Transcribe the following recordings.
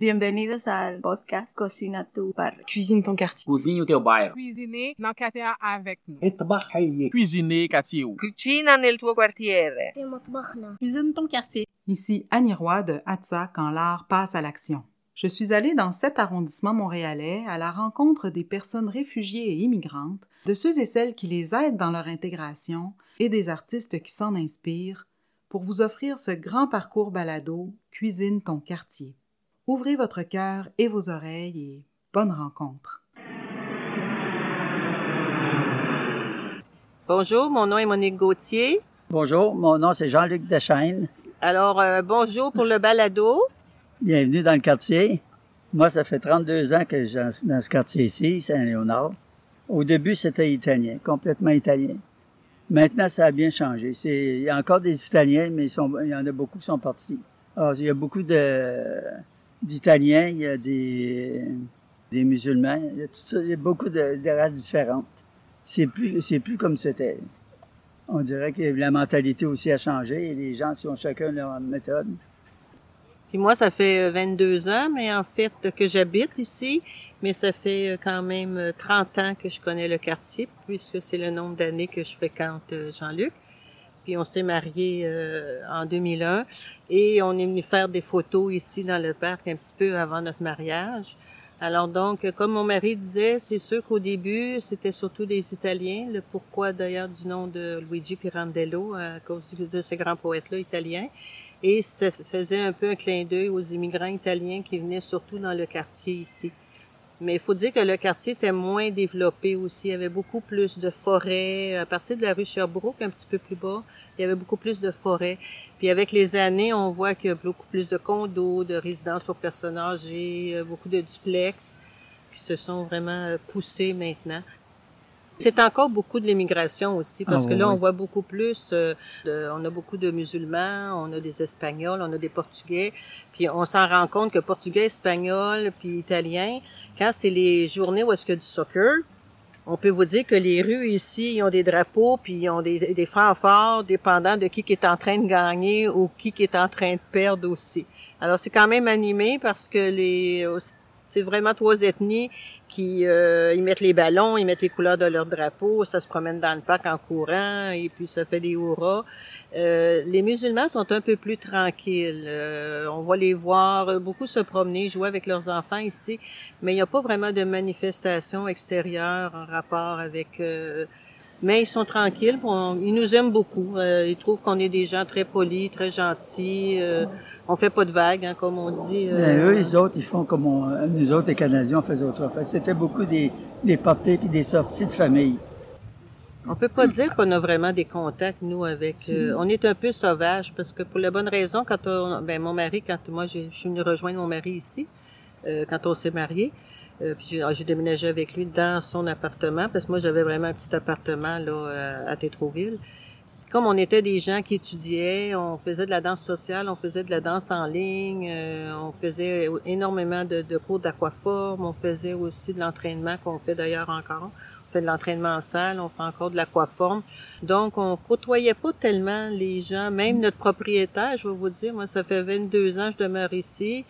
Bienvenidos ao podcast Cocina tu bar. Cuisine ton quartier. Cozinha o teu bairro. Cuisiner quartier avec nous. Trabalhar. Cuisiner quartier. Cucina nel tuo quartiere. Cuisine ton quartier. Ici Annie Roy de Hatza quand l'art passe à l'action. Je suis allée dans cet arrondissement montréalais à la rencontre des personnes réfugiées et immigrantes, de ceux et celles qui les aident dans leur intégration et des artistes qui s'en inspirent pour vous offrir ce grand parcours balado Cuisine ton quartier. Ouvrez votre cœur et vos oreilles et bonne rencontre. Bonjour, mon nom est Monique Gauthier. Bonjour, mon nom c'est Jean-Luc Deschaines. Alors, euh, bonjour pour le balado. Bienvenue dans le quartier. Moi, ça fait 32 ans que je suis dans ce quartier ici, Saint-Léonard. Au début, c'était italien, complètement italien. Maintenant, ça a bien changé. C'est, il y a encore des Italiens, mais ils sont, il y en a beaucoup qui sont partis. Alors, il y a beaucoup de, d'Italiens, il y a des, musulmans, il y a, beaucoup de, races différentes. C'est plus, plus comme c'était. On dirait que la mentalité aussi a changé et les gens, ont chacun leur méthode. Puis moi, ça fait euh, 22 ans, mais en fait, que j'habite ici. Mais ça fait euh, quand même euh, 30 ans que je connais le quartier, puisque c'est le nombre d'années que je fréquente euh, Jean-Luc. Puis on s'est mariés euh, en 2001 et on est venu faire des photos ici dans le parc un petit peu avant notre mariage. Alors donc, comme mon mari disait, c'est sûr qu'au début, c'était surtout des Italiens. Le pourquoi d'ailleurs du nom de Luigi Pirandello, à cause de ce grand poète-là italien. Et ça faisait un peu un clin d'œil aux immigrants italiens qui venaient surtout dans le quartier ici. Mais il faut dire que le quartier était moins développé aussi. Il y avait beaucoup plus de forêts. À partir de la rue Sherbrooke, un petit peu plus bas, il y avait beaucoup plus de forêts. Puis avec les années, on voit qu'il y a beaucoup plus de condos, de résidences pour personnes âgées, euh, beaucoup de duplex qui se sont vraiment euh, poussés maintenant. C'est encore beaucoup de l'immigration aussi, parce Ah, que oui, là, on voit beaucoup plus, euh, de- on a beaucoup de musulmans, on a des Espagnols, on a des Portugais, puis on s'en rend compte que Portugais, Espagnol, puis Italien, quand c'est les journées où est-ce qu'il y a du soccer, on peut vous dire que les rues ici, ils ont des drapeaux, puis ils ont des, des fanfares, dépendant de qui qui est en train de gagner ou qui qui est en train de perdre aussi. Alors c'est quand même animé parce que les c'est vraiment trois ethnies qui euh, ils mettent les ballons, ils mettent les couleurs de leur drapeau, ça se promène dans le parc en courant et puis ça fait des hurrahs. Euh, les musulmans sont un peu plus tranquilles. Euh, on va les voir euh, beaucoup se promener, jouer avec leurs enfants ici, mais il n'y a pas vraiment de manifestation extérieure en rapport avec. Mais ils sont tranquilles, on- ils nous aiment beaucoup. Euh, ils trouvent qu'on est des gens très polis, très gentils. Euh, on fait pas de vagues, hein, comme on dit. euh, Mais eux, les autres, ils font comme on- nous autres, les Canadiens, on faisait autrefois. C'était beaucoup des, des parties puis des sorties de famille. On peut pas dire qu'on a vraiment des contacts nous avec. Euh, on est un peu sauvage parce que pour la bonne raison, quand on, ben mon mari, quand moi je suis venue rejoindre mon mari ici, euh, quand on s'est mariés, euh, puis j'ai j'ai déménagé avec lui dans son appartement parce que moi j'avais vraiment un petit appartement là à, à Tétroville. Comme on était des gens qui étudiaient, on faisait de la danse sociale, on faisait de la danse en ligne, euh, on faisait énormément de, de cours d'aquaforme, on faisait aussi de l'entraînement qu'on fait d'ailleurs encore. On fait de l'entraînement en salle, on fait encore de l'aquaforme. Donc, on côtoyait pas tellement les gens, même notre propriétaire, je vais vous dire, moi, ça fait 22 ans que je demeure ici.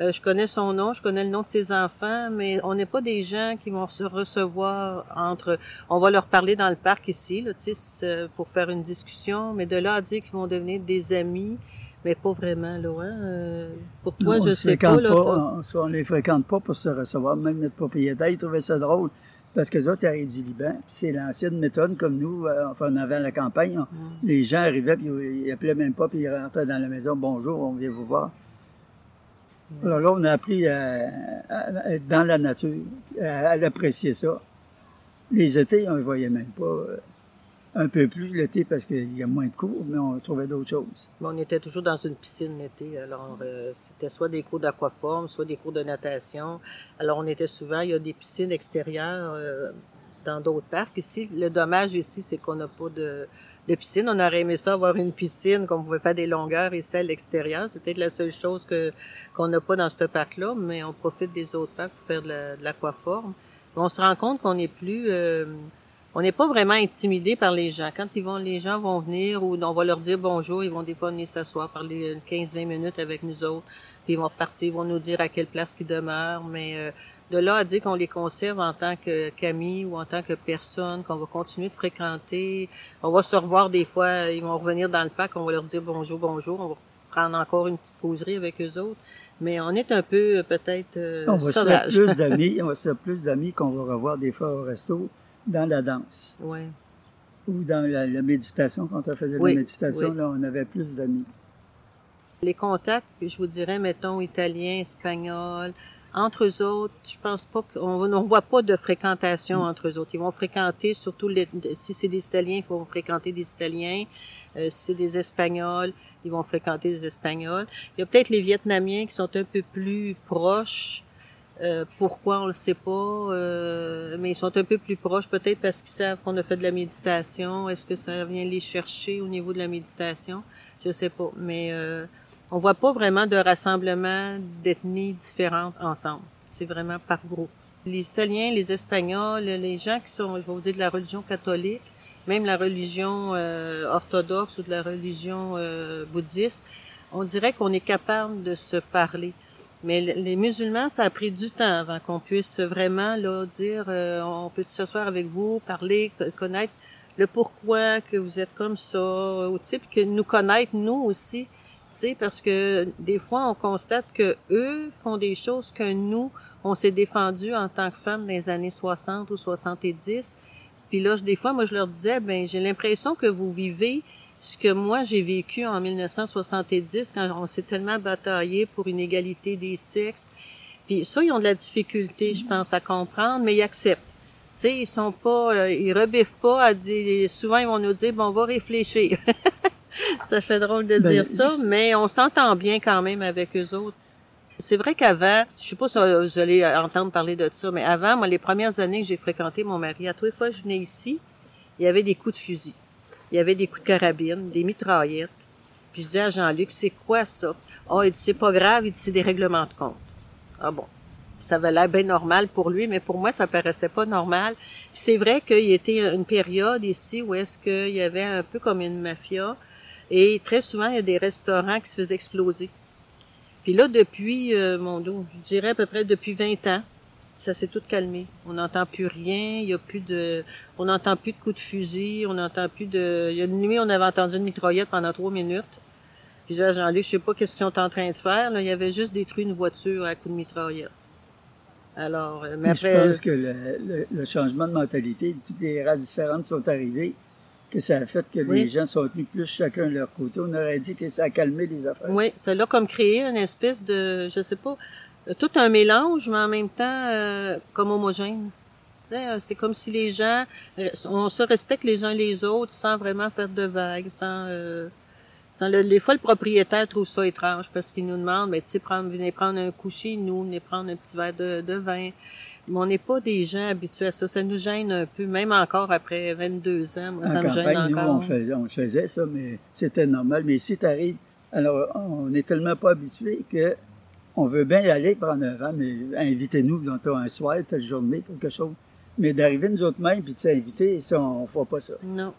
Euh, je connais son nom, je connais le nom de ses enfants, mais on n'est pas des gens qui vont se recevoir entre... On va leur parler dans le parc ici, là, c'est pour faire une discussion, mais de là à dire qu'ils vont devenir des amis, mais pas vraiment, là. hein. Euh, pour toi, je sais pas, fréquente là. pas, on, on les fréquente pas pour se recevoir. Même notre propriétaire, il trouvait ça drôle. Parce que les autres, arrivent du Liban. C'est l'ancienne méthode, comme nous, euh, enfin, avant la campagne. on- Mm. Les gens arrivaient, puis ils ils appelaient même pas, puis ils rentraient dans la maison. Bonjour, on vient vous voir. Alors là, on a appris à, être dans la nature, à, à l'apprécier ça. Les étés, on ne voyait même pas. euh, Un peu plus l'été parce qu'il y a moins de cours, mais on trouvait d'autres choses. On était toujours dans une piscine l'été. Alors, euh, c'était soit des cours d'aquaforme, soit des cours de natation. Alors, on était souvent, il y a des piscines extérieures euh, dans d'autres parcs ici. Le dommage ici, c'est qu'on n'a pas de, piscine. On aurait aimé ça avoir une piscine, qu'on pouvait faire des longueurs et celle extérieure. C'est peut-être la seule chose que qu'on n'a pas dans ce parc-là, mais on profite des autres parcs pour faire de la- de l'aquaforme. on se rend compte qu'on est plus... euh, on n'est pas vraiment intimidé par les gens. Quand ils vont, les gens vont venir ou on va leur dire bonjour, ils vont des fois venir s'asseoir, parler 15-20 minutes avec nous autres, puis ils vont repartir, ils vont nous dire à quelle place ils demeurent, mais euh, de là à dire qu'on les conserve en tant que qu'amis ou en tant que personne, qu'on va continuer de fréquenter, on va se revoir des fois, ils vont revenir dans le parc, on va leur dire bonjour, bonjour, on va prendre encore une petite causerie avec eux autres, mais on est un peu peut-être euh, on va se faire plus d'amis, on va se faire plus d'amis qu'on va revoir des fois au resto dans la danse. Ouais. Ou dans la, méditation, quand on faisait Oui, la méditation, oui. là, on avait plus d'amis. Les contacts, je vous dirais, mettons, italien, espagnol, entre eux autres, je pense pas qu'on on voit pas de fréquentation entre eux autres. Ils vont fréquenter, surtout les, si c'est des Italiens, il faut fréquenter des Italiens. Euh, si c'est des Espagnols, ils vont fréquenter des Espagnols. Il y a peut-être les Vietnamiens qui sont un peu plus proches. Euh, pourquoi on le sait pas, euh, mais ils sont un peu plus proches, peut-être parce qu'ils savent qu'on a fait de la méditation. Est-ce que ça vient les chercher au niveau de la méditation? Je sais pas, mais euh, on voit pas vraiment de rassemblement d'ethnies différentes ensemble. C'est vraiment par groupe. Les Italiens, les Espagnols, les gens qui sont, je vais vous dire, de la religion catholique, même la religion euh, orthodoxe ou de la religion euh, bouddhiste, on dirait qu'on est capable de se parler. Mais les musulmans, ça a pris du temps avant qu'on puisse vraiment là dire, euh, on peut s'asseoir avec vous, parler, connaître le pourquoi que vous êtes comme ça, ou tu que nous connaître nous aussi, tu parce que des fois on constate que eux font des choses que nous, on s'est défendu en tant que femmes dans les années 60 ou 70. Puis là, des fois, moi, je leur disais, ben, j'ai l'impression que vous vivez ce que moi j'ai vécu en 1970 quand on s'est tellement bataillé pour une égalité des sexes. Puis ça, ils ont de la difficulté, je pense, à comprendre, mais ils acceptent. Tu sais, ils sont pas, euh, ils rebiffent pas à dire. Souvent, ils vont nous dire, bon, on va réfléchir. ça fait drôle de Ben, dire ça, mais on s'entend bien quand même avec eux autres. C'est vrai qu'avant, je sais pas si vous allez entendre parler de ça, mais avant, moi, les premières années que j'ai fréquenté mon mari, à tous les fois que je venais ici, il y avait des coups de fusil. Il y avait des coups de carabine, des mitraillettes. Puis je disais à Jean-Luc, c'est quoi ça? Ah, il dit, c'est pas grave, il dit, c'est des règlements de compte. Ah bon. Ça avait l'air bien normal pour lui, mais pour moi, ça paraissait pas normal. Puis c'est vrai qu'il y était une période ici où est-ce qu'il y avait un peu comme une mafia. Et très souvent, il y a des restaurants qui se faisaient exploser. Puis là, depuis, euh, mon dos, je dirais à peu près depuis 20 ans, ça s'est tout calmé. On n'entend plus rien, il y a plus de, on n'entend plus de coups de fusil, on n'entend plus de, il y a une nuit, on avait entendu une mitraillette pendant trois minutes. Puis j'ai Jean-Luc, je sais pas qu'est-ce qu'ils sont en train de faire, là, il y avait juste détruit une voiture à coup de mitraillette. Alors, euh, mais je pense que le, le- le changement de mentalité, toutes les races différentes sont arrivées, que ça a fait que Oui. les gens sont tenus plus chacun de leur côté. On aurait dit que ça a calmé les affaires. Oui, ça l'a comme créé une espèce de, je sais pas, tout un mélange, mais en même temps euh, comme homogène. Tu euh, C'est comme si les gens, euh, on se respecte les uns les autres sans vraiment faire de vagues, sans, euh, sans le, des fois le propriétaire trouve ça étrange parce qu'il nous demande, mais tu sais, prendre, venez prendre un coup chez nous, venez prendre un petit verre de, de vin. Mais on n'est pas des gens habitués à ça. Ça nous gêne un peu, même encore après 22 ans. Moi, En ça me gêne nous, encore. on faisait, on faisait ça, mais c'était normal. Mais ici, t'arrives, alors on est tellement pas habitué que on veut bien y aller prendre un vent, mais invitez-nous dans un soir, telle journée, quelque chose. Mais d'arriver nous autres mêmes, puis de s'inviter, ça, on ne fait pas ça. Non.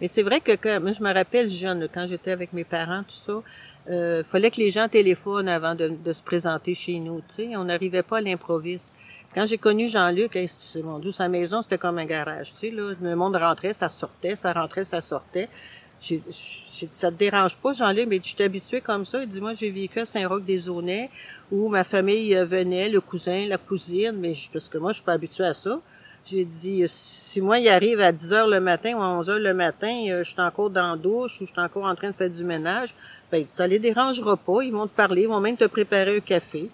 Mais c'est vrai que quand, moi, je me rappelle jeune, quand j'étais avec mes parents, tout ça, euh, fallait que les gens téléphonent avant de, se présenter chez nous. Tu on n'arrivait pas à l'improviste. Quand j'ai connu Jean-Luc, mon Dieu, sa maison, c'était comme un garage. Là, le monde rentrait, ça sortait, ça rentrait, ça sortait. J'ai dit, ça te dérange pas, Jean-Luc, mais je suis habitué comme ça. Il dit, moi, j'ai vécu à Saint-Roch-des-Aunais, où ma famille euh, venait, le cousin, la cousine, mais je- parce que moi, je suis pas habitué à ça. J'ai dit, euh, si moi, il arrive à 10 heures le matin ou à 11 heures le matin, euh, je suis encore dans la douche ou je suis encore en train de faire du ménage, ben, ça les dérangera pas. Ils vont te parler, ils vont même te préparer un café.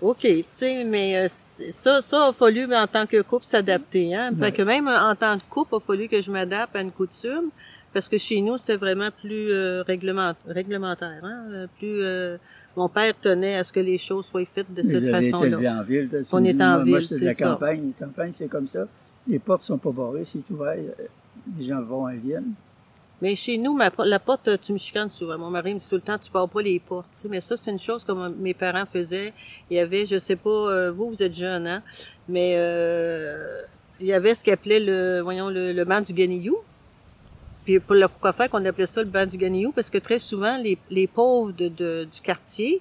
OK, tu sais, mais ça, ça a fallu, en tant que couple, s'adapter. Hein? Fait que même en tant que couple, il a fallu que je m'adapte à une coutume, parce que chez nous, c'était vraiment plus euh, réglement- réglementaire. Hein? euh, Plus, euh, mon père tenait à ce que les choses soient faites de Mais cette façon-là. en ville. On est en moi, ville, la c'est ça. campagne. La campagne, c'est comme ça. Les portes sont pas barrées, c'est ouvert. Les gens vont et viennent. Mais chez nous, ma, la porte, tu me chicanes souvent. Mon mari me dit tout le temps, tu pars pas les portes. tu sais. Mais ça, c'est une chose que mes parents faisaient. Il y avait, je sais pas, euh, vous, vous êtes jeune, hein? Mais euh, il y avait ce qu'ils appelait le, voyons, le, le banc du Ganiyou. Puis pour le faire qu'on appelait ça le banc du Ganiyou, parce que très souvent, les, les pauvres de, du quartier,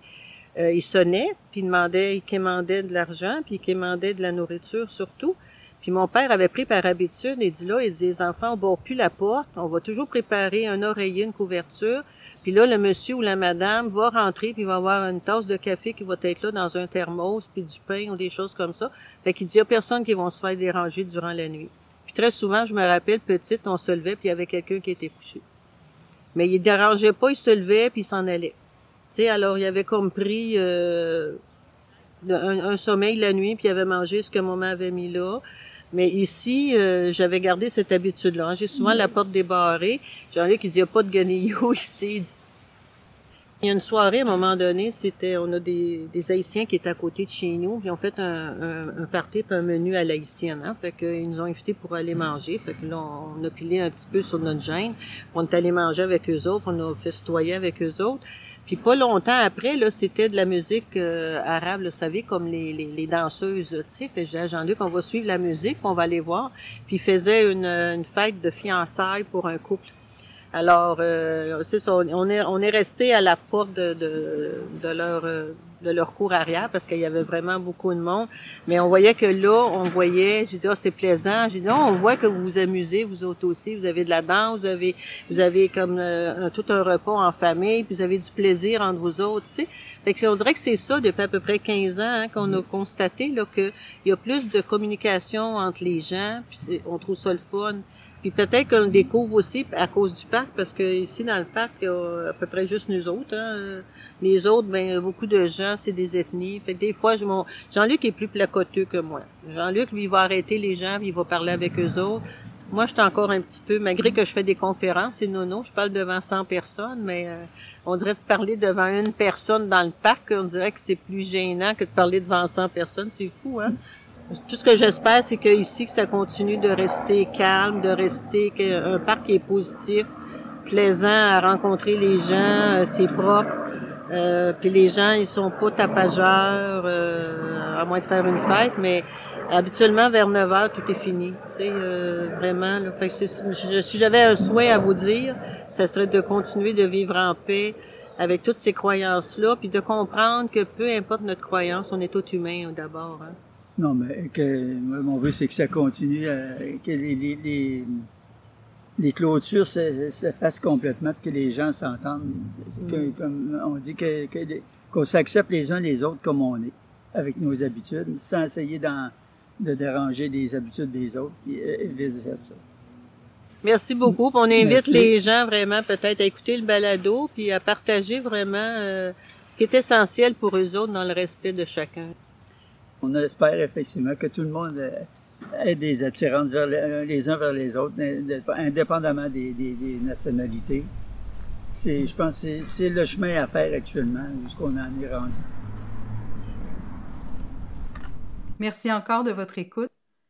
euh, ils sonnaient, puis ils demandaient, ils de l'argent, puis ils quémandaient de la nourriture surtout. Puis mon père avait pris par habitude, il dit là, il dit, les enfants, on bord plus la porte, on va toujours préparer un oreiller, une couverture, puis là, le monsieur ou la madame va rentrer, puis il va avoir une tasse de café qui va être là dans un thermos, puis du pain ou des choses comme ça. Fait qu'il dit, il y a personne qui va se faire déranger durant la nuit. Puis très souvent, je me rappelle, petite, on se levait, puis il y avait quelqu'un qui était couché. Mais il dérangeait pas, il se levait, puis il s'en allait. Tu sais, alors il avait comme pris euh, un, un sommeil la nuit, puis il avait mangé ce que maman avait mis là. Mais ici, euh, j'avais gardé cette habitude-là. J'ai souvent la porte débarrée. J'en ai qui dit, il n'y a pas de ganillot ici. Il dit- Il y a une soirée, à un moment donné, c'était, on a des, des Haïtiens qui étaient à côté de chez nous, puis ils ont fait un, un, un party, un menu à l'haïtienne, hein. Fait qu'ils nous ont invités pour aller manger. Fait que là, on, a pilé un petit peu sur notre gêne. On est allé manger avec eux autres, on a festoyé avec eux autres. Puis pas longtemps après, là, c'était de la musique euh, arabe, là, vous savez, comme les, les, les danseuses, tu sais. Fait j'ai Jean-Luc, on va suivre la musique, on va aller voir. Puis il faisait une, une fête de fiançailles pour un couple. Alors, euh, c'est ça, on est, on est resté à la porte de, de, de leur euh, de leur cour arrière parce qu'il y avait vraiment beaucoup de monde. Mais on voyait que là, on voyait, j'ai dit, ah, c'est plaisant. J'ai dit, non, on voit que vous vous amusez, vous autres aussi. Vous avez de la danse, vous avez, vous avez comme euh, un- tout un repas en famille, puis vous avez du plaisir entre vous autres, tu sais. Fait que on dirait que c'est ça depuis à peu près 15 ans hein, qu'on a constaté là qu'il y a plus de communication entre les gens, puis on trouve ça le fun. Puis peut-être qu'on le découvre aussi à cause du parc, parce que ici dans le parc, il y a à peu près juste nous autres. Hein. Les autres, ben beaucoup de gens, c'est des ethnies. Fait des fois, je m'en- Jean-Luc est plus placoteux que moi. Jean-Luc, lui, il va arrêter les gens, puis il va parler avec eux autres. Moi, je suis encore un petit peu, malgré que je fais des conférences, c'est nono, je parle devant 100 personnes, mais euh, on dirait de parler devant une personne dans le parc, on dirait que c'est plus gênant que de parler devant 100 personnes. C'est fou, hein? Tout ce que j'espère, c'est que ici, que ça continue de rester calme, de rester un parc est positif, plaisant à rencontrer les gens, euh, c'est propre. Euh, puis les gens, ils sont pas tapageurs, euh, à moins de faire une fête, mais habituellement vers 9 heures, tout est fini. Tu sais, euh, vraiment. Là, fait que si j'avais un souhait à vous dire, ça serait de continuer de vivre en paix avec toutes ces croyances-là, puis de comprendre que peu importe notre croyance, on est tout humain d'abord. Hein. Non, mais que moi, mon vœu, c'est que ça continue, euh, que les, les, les, les clôtures se, se fassent complètement, que les gens s'entendent. Comme on dit que, qu'on s'accepte les uns les autres comme on est, avec nos habitudes, sans essayer de déranger les habitudes des autres, et, et vice-versa. Merci beaucoup. On invite Merci. les gens vraiment peut-être à écouter le balado, puis à partager vraiment euh, ce qui est essentiel pour eux autres dans le respect de chacun. On espère effectivement que tout le monde euh, ait des attirances vers les, uns vers les autres, indépendamment des, nationalités. C'est, je pense que c'est le chemin à faire actuellement, jusqu'on en est rendu. Merci encore de votre écoute.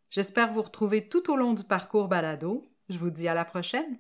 J'espère vous retrouver tout au long du parcours balado. Je vous dis à la prochaine.